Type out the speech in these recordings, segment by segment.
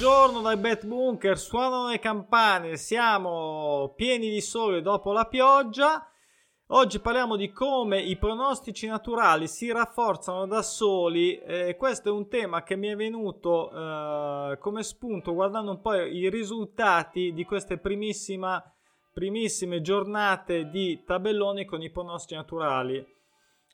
buongiorno dai Bet Bunker, suonano le campane, siamo pieni di sole dopo la pioggia. Oggi parliamo di come i pronostici naturali si rafforzano da soli. Eh, questo è un tema che mi è venuto eh, come spunto guardando un po' i risultati di queste primissime giornate di tabelloni con i pronostici naturali.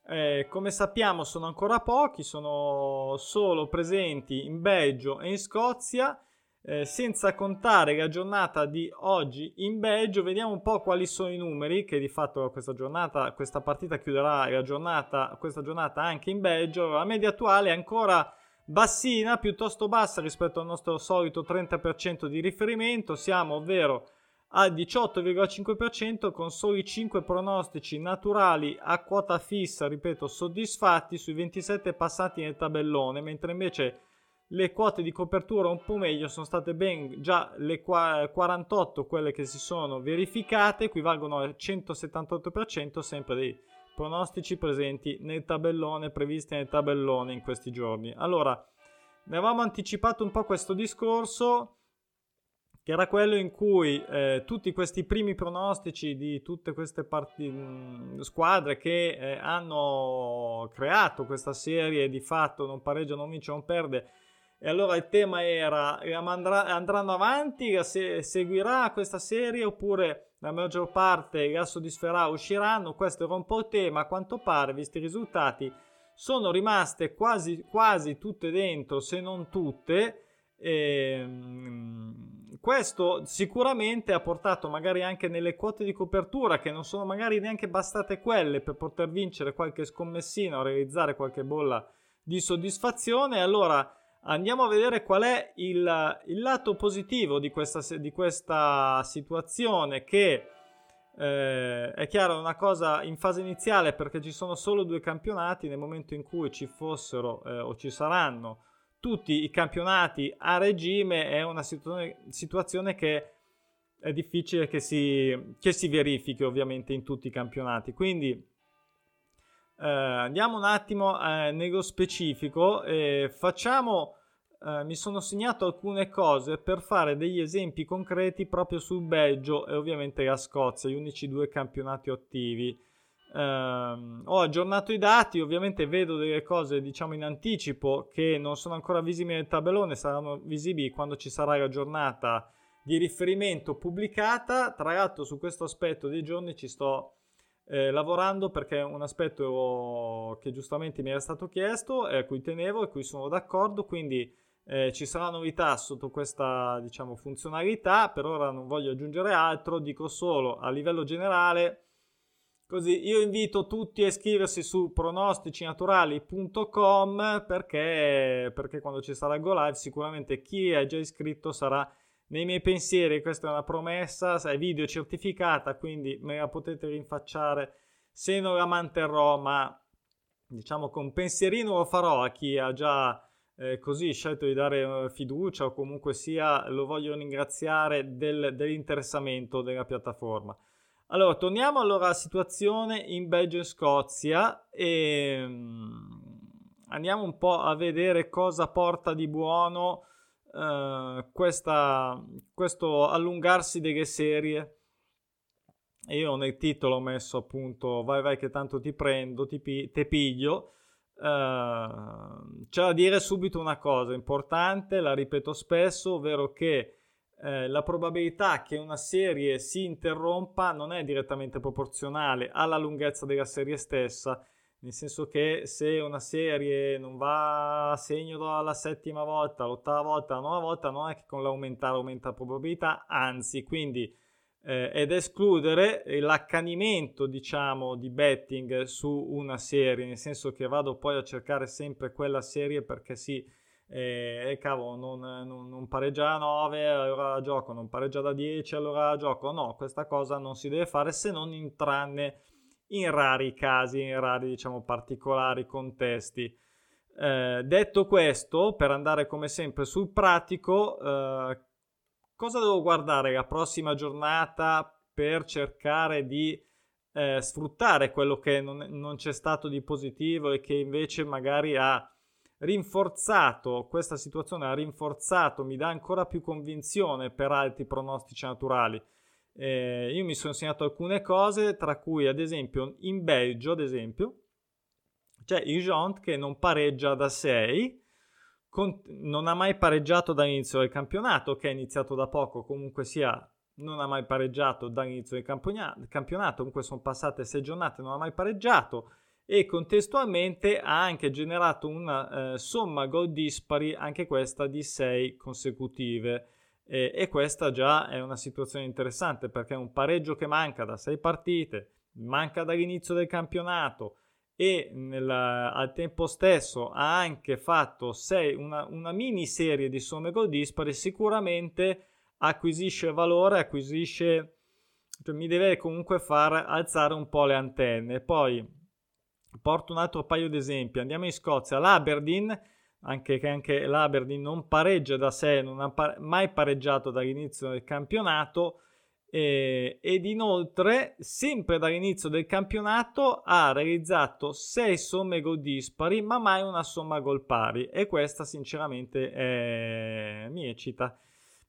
Eh, come sappiamo sono ancora pochi, sono solo presenti in Belgio e in Scozia, eh, senza contare la giornata di oggi in Belgio. Vediamo un po' quali sono i numeri, che di fatto questa giornata, questa partita chiuderà giornata, questa giornata anche in Belgio. La media attuale è ancora bassina, piuttosto bassa rispetto al nostro solito 30% di riferimento. Siamo, ovvero al 18,5% con soli 5 pronostici naturali a quota fissa, ripeto, soddisfatti sui 27 passati nel tabellone, mentre invece le quote di copertura un po' meglio sono state ben già le 48 quelle che si sono verificate, equivalgono al 178% sempre dei pronostici presenti nel tabellone, previsti nel tabellone in questi giorni. Allora, ne avevamo anticipato un po' questo discorso che era quello in cui eh, tutti questi primi pronostici di tutte queste parti, mh, squadre che eh, hanno creato questa serie di fatto non pareggia, non vince, non perde. E allora il tema era andranno avanti, se- seguirà questa serie oppure la maggior parte la soddisferà, usciranno. Questo era un po' il tema. A quanto pare, visti i risultati, sono rimaste quasi, quasi tutte dentro, se non tutte. E, ehm, questo sicuramente ha portato magari anche nelle quote di copertura che non sono magari neanche bastate quelle per poter vincere qualche scommessino o realizzare qualche bolla di soddisfazione. Allora andiamo a vedere qual è il, il lato positivo di questa, di questa situazione che eh, è chiaro è una cosa in fase iniziale perché ci sono solo due campionati nel momento in cui ci fossero eh, o ci saranno tutti i campionati a regime è una situazione, situazione che è difficile che si, che si, verifichi ovviamente in tutti i campionati. Quindi eh, andiamo un attimo eh, nello specifico e facciamo, eh, mi sono segnato alcune cose per fare degli esempi concreti proprio sul Belgio e ovviamente la Scozia, gli unici due campionati attivi. Uh, ho aggiornato i dati, ovviamente vedo delle cose diciamo in anticipo che non sono ancora visibili nel tabellone, saranno visibili quando ci sarà la giornata di riferimento pubblicata. Tra l'altro su questo aspetto dei giorni ci sto eh, lavorando perché è un aspetto che giustamente mi era stato chiesto e a cui tenevo e cui sono d'accordo, quindi eh, ci sarà novità sotto questa diciamo funzionalità, per ora non voglio aggiungere altro, dico solo a livello generale Così io invito tutti a iscriversi su pronosticinaturali.com perché, perché quando ci sarà il Go Live sicuramente chi è già iscritto sarà nei miei pensieri. Questa è una promessa, è video certificata, quindi me la potete rinfacciare se non la manterrò, ma diciamo con pensierino lo farò a chi ha già eh, così scelto di dare eh, fiducia o comunque sia lo voglio ringraziare del, dell'interessamento della piattaforma. Allora, torniamo allora alla situazione in Belgio e Scozia e um, andiamo un po' a vedere cosa porta di buono uh, questa, questo allungarsi delle serie. io nel titolo ho messo appunto vai vai che tanto ti prendo, ti pi- te piglio. Uh, c'è da dire subito una cosa importante, la ripeto spesso, ovvero che eh, la probabilità che una serie si interrompa non è direttamente proporzionale alla lunghezza della serie stessa, nel senso che se una serie non va a segno dalla settima volta, l'ottava volta, la nona volta, non è che con l'aumentare aumenta la probabilità, anzi, quindi eh, ed escludere l'accanimento, diciamo, di betting su una serie, nel senso che vado poi a cercare sempre quella serie perché sì e, e cavolo, non, non, non, pareggia da 9, allora gioco, non pareggia da 10, allora gioco. No, questa cosa non si deve fare se non in tranne in rari casi, in rari, diciamo, particolari contesti. Eh, detto questo, per andare come sempre sul pratico, eh, cosa devo guardare la prossima giornata per cercare di eh, sfruttare quello che non, non, c'è stato di positivo e che invece magari ha rinforzato, questa situazione ha rinforzato, mi dà ancora più convinzione per altri pronostici naturali. Eh, io mi sono segnato alcune cose, tra cui ad esempio in Belgio, ad esempio, c'è il Jont che non pareggia da 6, con, non ha mai pareggiato dall'inizio del campionato, che è iniziato da poco, comunque sia, non ha mai pareggiato dall'inizio del campionato, comunque sono passate 6 giornate, non ha mai pareggiato e contestualmente ha anche generato una eh, somma gol dispari, anche questa di 6 consecutive. E, e, questa già è una situazione interessante perché un pareggio che manca da 6 partite, manca dall'inizio del campionato e nel, al tempo stesso ha anche fatto sei, una, una miniserie di somme gol dispari, sicuramente acquisisce valore, acquisisce, cioè mi deve comunque far alzare un po' le antenne. Poi porto un altro paio di esempi. Andiamo in Scozia, l'Aberdeen, anche che anche l'Aberdeen non pareggia da sé, non ha mai pareggiato dall'inizio del campionato. Eh, ed inoltre, sempre dall'inizio del campionato, ha realizzato 6 somme gol dispari, ma mai una somma gol pari. E questa, sinceramente, è... mi eccita.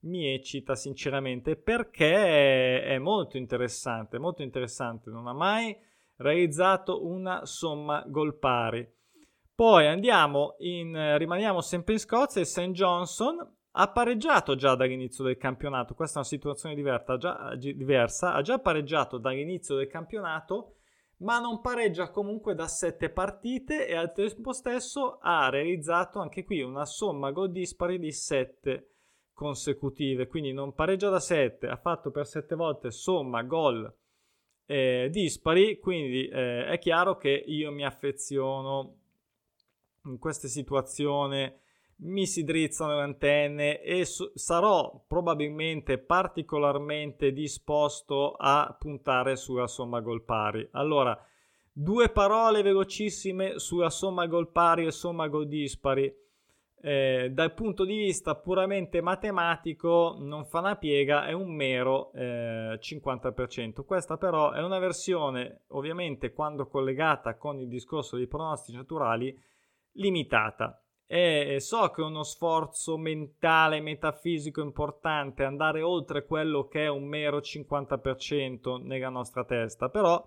Mi eccita sinceramente perché è molto interessante, molto interessante. Non ha mai realizzato una somma gol pari. Poi andiamo in, rimaniamo sempre in Scozia e St. Johnson ha pareggiato già dall'inizio del campionato, questa è una situazione diversa, già, diversa, ha già pareggiato dall'inizio del campionato, ma non pareggia comunque da sette partite e al tempo stesso ha realizzato anche qui una somma gol dispari di sette consecutive, quindi non pareggia da sette, ha fatto per sette volte somma gol eh, dispari, quindi eh, è chiaro che io mi affeziono in queste situazioni, mi si drizzano le antenne e so- sarò probabilmente particolarmente disposto a puntare sulla somma gol pari. Allora, due parole velocissime sulla somma gol pari e somma gol dispari eh, dal punto di vista puramente matematico non fa una piega, è un mero eh, 50%. Questa però è una versione, ovviamente quando collegata con il discorso dei pronostici naturali, limitata. E so che è uno sforzo mentale, metafisico importante andare oltre quello che è un mero 50% nella nostra testa, però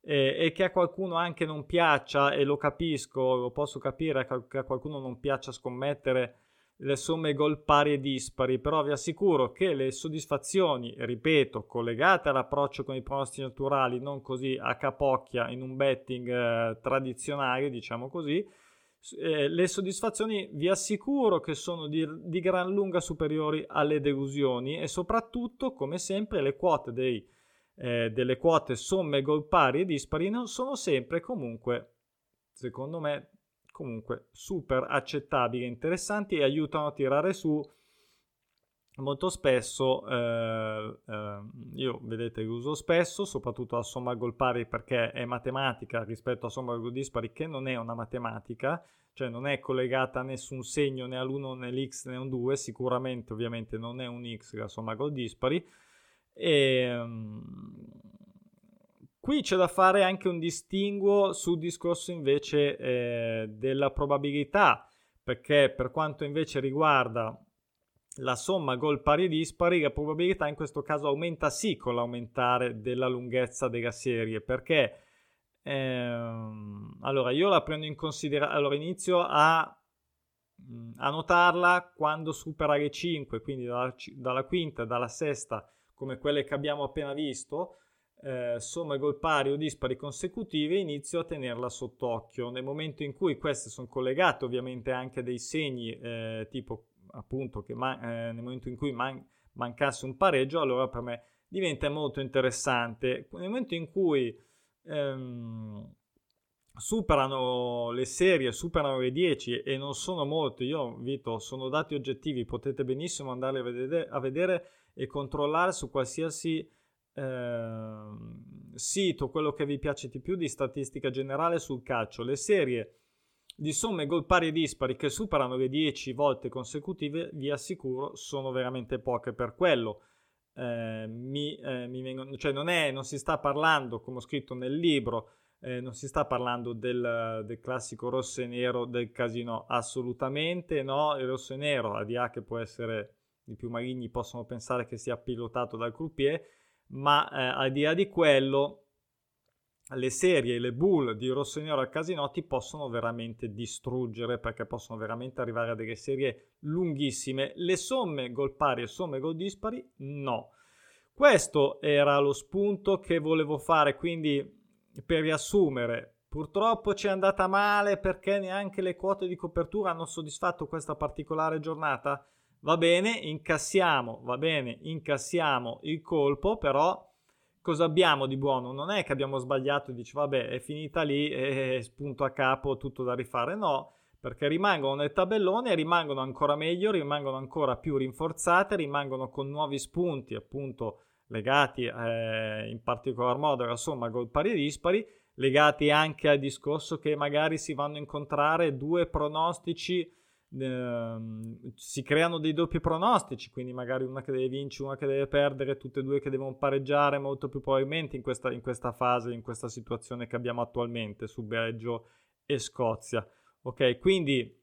eh, e che a qualcuno anche non piaccia, e lo capisco, lo posso capire che a qualcuno non piaccia scommettere le somme gol pari e dispari, però vi assicuro che le soddisfazioni, ripeto, collegate all'approccio con i pronostici naturali, non così a capocchia in un betting eh, tradizionale, diciamo così, eh, le soddisfazioni vi assicuro che sono di, di gran lunga superiori alle delusioni e soprattutto, come sempre, le quote dei eh, delle quote somme gol pari e dispari non sono sempre comunque, secondo me, comunque super accettabili e interessanti e aiutano a tirare su molto spesso eh, eh, io vedete che uso spesso soprattutto la somma gol pari perché è matematica rispetto a somma gol dispari che non è una matematica cioè non è collegata a nessun segno né all'1 né all'x né a un 2 sicuramente ovviamente non è un x la somma gol dispari e, um, qui c'è da fare anche un distinguo sul discorso invece eh, della probabilità, perché per quanto invece riguarda la somma gol pari e dispari, la probabilità in questo caso aumenta sì con l'aumentare della lunghezza della serie, perché ehm, allora io la prendo in considerazione, allora inizio a, a notarla quando supera le 5, quindi dalla, dalla quinta, dalla sesta come quelle che abbiamo appena visto, eh, somme gol pari o dispari consecutive, inizio a tenerla sott'occhio. Nel momento in cui queste sono collegate ovviamente anche dei segni eh, tipo appunto che man- eh, nel momento in cui man- mancasse un pareggio, allora per me diventa molto interessante. Nel momento in cui ehm, superano le serie, superano le 10 e non sono molte, io invito, sono dati oggettivi, potete benissimo andare a vedere, a vedere e controllare su qualsiasi sito, quello che vi piace di più di statistica generale sul calcio. Le serie di somme gol pari e dispari che superano le 10 volte consecutive, vi assicuro, sono veramente poche per quello. Eh, mi, eh, mi vengono, cioè non, è, non si sta parlando, come ho scritto nel libro, eh, non si sta parlando del, del, classico rosso e nero del casino, assolutamente no, il rosso e nero, a che può essere, i più maligni possono pensare che sia pilotato dal croupier, ma eh, al di là di quello, le serie le bull di rosso nero al casino ti possono veramente distruggere perché possono veramente arrivare a delle serie lunghissime. Le somme gol pari e somme gol dispari, no. Questo era lo spunto che volevo fare, quindi per riassumere, purtroppo ci è andata male perché neanche le quote di copertura hanno soddisfatto questa particolare giornata. Va bene, incassiamo, va bene, incassiamo il colpo, però cosa abbiamo di buono? Non è che abbiamo sbagliato e dici vabbè è finita lì e spunto a capo tutto da rifare, no, perché rimangono nel tabellone rimangono ancora meglio, rimangono ancora più rinforzate, rimangono con nuovi spunti appunto legati eh, in particolar modo alla somma gol pari e dispari, legati anche al discorso che magari si vanno a incontrare due pronostici, eh, si creano dei doppi pronostici, quindi magari una che deve vincere, una che deve perdere, tutte e due che devono pareggiare molto più probabilmente in questa, in questa fase, in questa situazione che abbiamo attualmente su Belgio e Scozia. Ok, quindi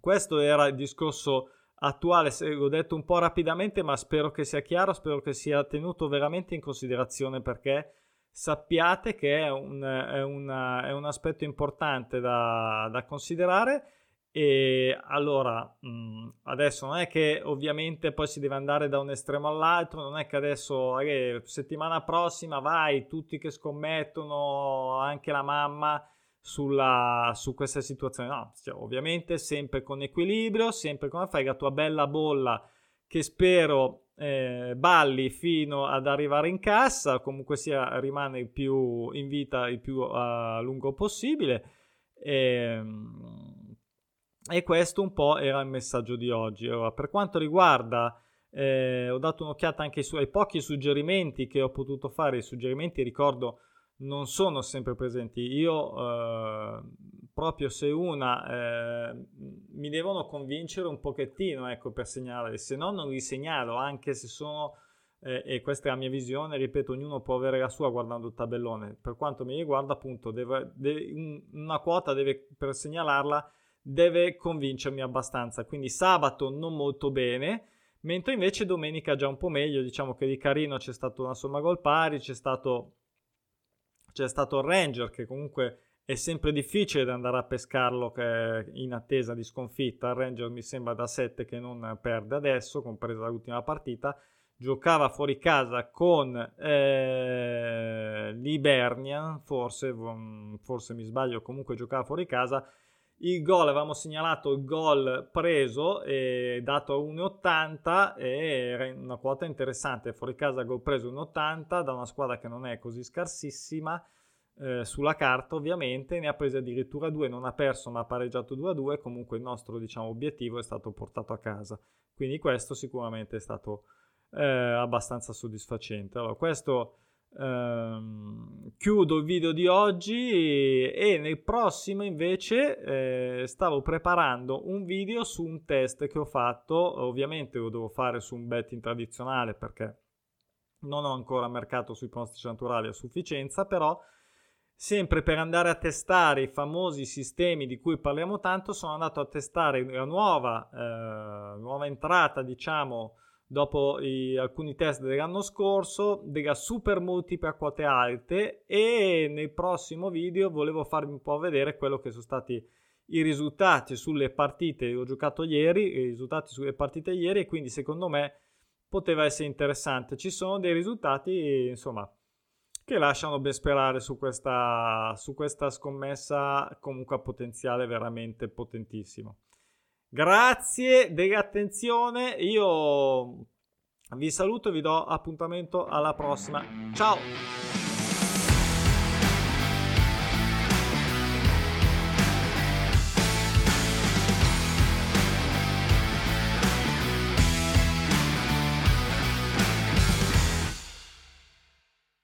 questo era il discorso attuale, l'ho detto un po' rapidamente, ma spero che sia chiaro, spero che sia tenuto veramente in considerazione perché sappiate che è un, è una, è un aspetto importante da, da, considerare. E allora, mh, adesso non è che ovviamente poi si deve andare da un estremo all'altro, non è che adesso, eh, settimana prossima, vai, tutti che scommettono, anche la mamma sulla, su questa situazione. No, cioè, ovviamente sempre con equilibrio, sempre come fai la tua bella bolla che spero eh, balli fino ad arrivare in cassa, comunque sia rimane più in vita il più a lungo possibile. E, ehm, e questo un po' era il messaggio di oggi. Ora, per quanto riguarda, eh, ho dato un'occhiata anche su, ai pochi suggerimenti che ho potuto fare. I suggerimenti, ricordo, non sono sempre presenti. Io eh, proprio se una eh, mi devono convincere un pochettino ecco, per segnalare, se no non li segnalo, anche se sono, eh, e questa è la mia visione, ripeto, ognuno può avere la sua guardando il tabellone. Per quanto mi riguarda, appunto, deve, deve, una quota deve, per segnalarla deve convincermi abbastanza. Quindi sabato non molto bene. Mentre invece domenica già un po' meglio, diciamo che di carino c'è stata una somma gol pari, c'è stato c'è stato il Ranger che comunque è sempre difficile da andare a pescarlo in attesa di sconfitta. Il Ranger mi sembra da 7 che non perde adesso, compresa l'ultima partita. Giocava fuori casa con eh, l'Ibernian, forse, forse mi sbaglio, comunque giocava fuori casa. Il gol, avevamo segnalato il gol preso e dato a 1,80 e una quota interessante. Fuori casa gol preso 1,80 da una squadra che non è così scarsissima eh, sulla carta, ovviamente. Ne ha prese addirittura due, non ha perso ma ha pareggiato 2-2. Comunque il nostro diciamo, obiettivo è stato portato a casa. Quindi questo sicuramente è stato eh, abbastanza soddisfacente. Allora, questo Ehm, chiudo il video di oggi e nel prossimo invece eh, stavo preparando un video su un test che ho fatto. Ovviamente lo devo fare su un betting tradizionale perché non ho ancora mercato sui pronostici naturali a sufficienza però sempre per andare a testare i famosi sistemi di cui parliamo tanto sono andato a testare la nuova, eh, nuova entrata diciamo dopo i, alcuni test dell'anno scorso della super multipla a quote alte e nel prossimo video volevo farvi un po' vedere quello che sono stati i risultati sulle partite. Ho giocato ieri i risultati sulle partite ieri e quindi secondo me poteva essere interessante. Ci sono dei risultati insomma che lasciano ben sperare su questa, su questa scommessa comunque a potenziale veramente potentissimo Grazie dell'attenzione. Io vi saluto e vi do appuntamento alla prossima. Ciao!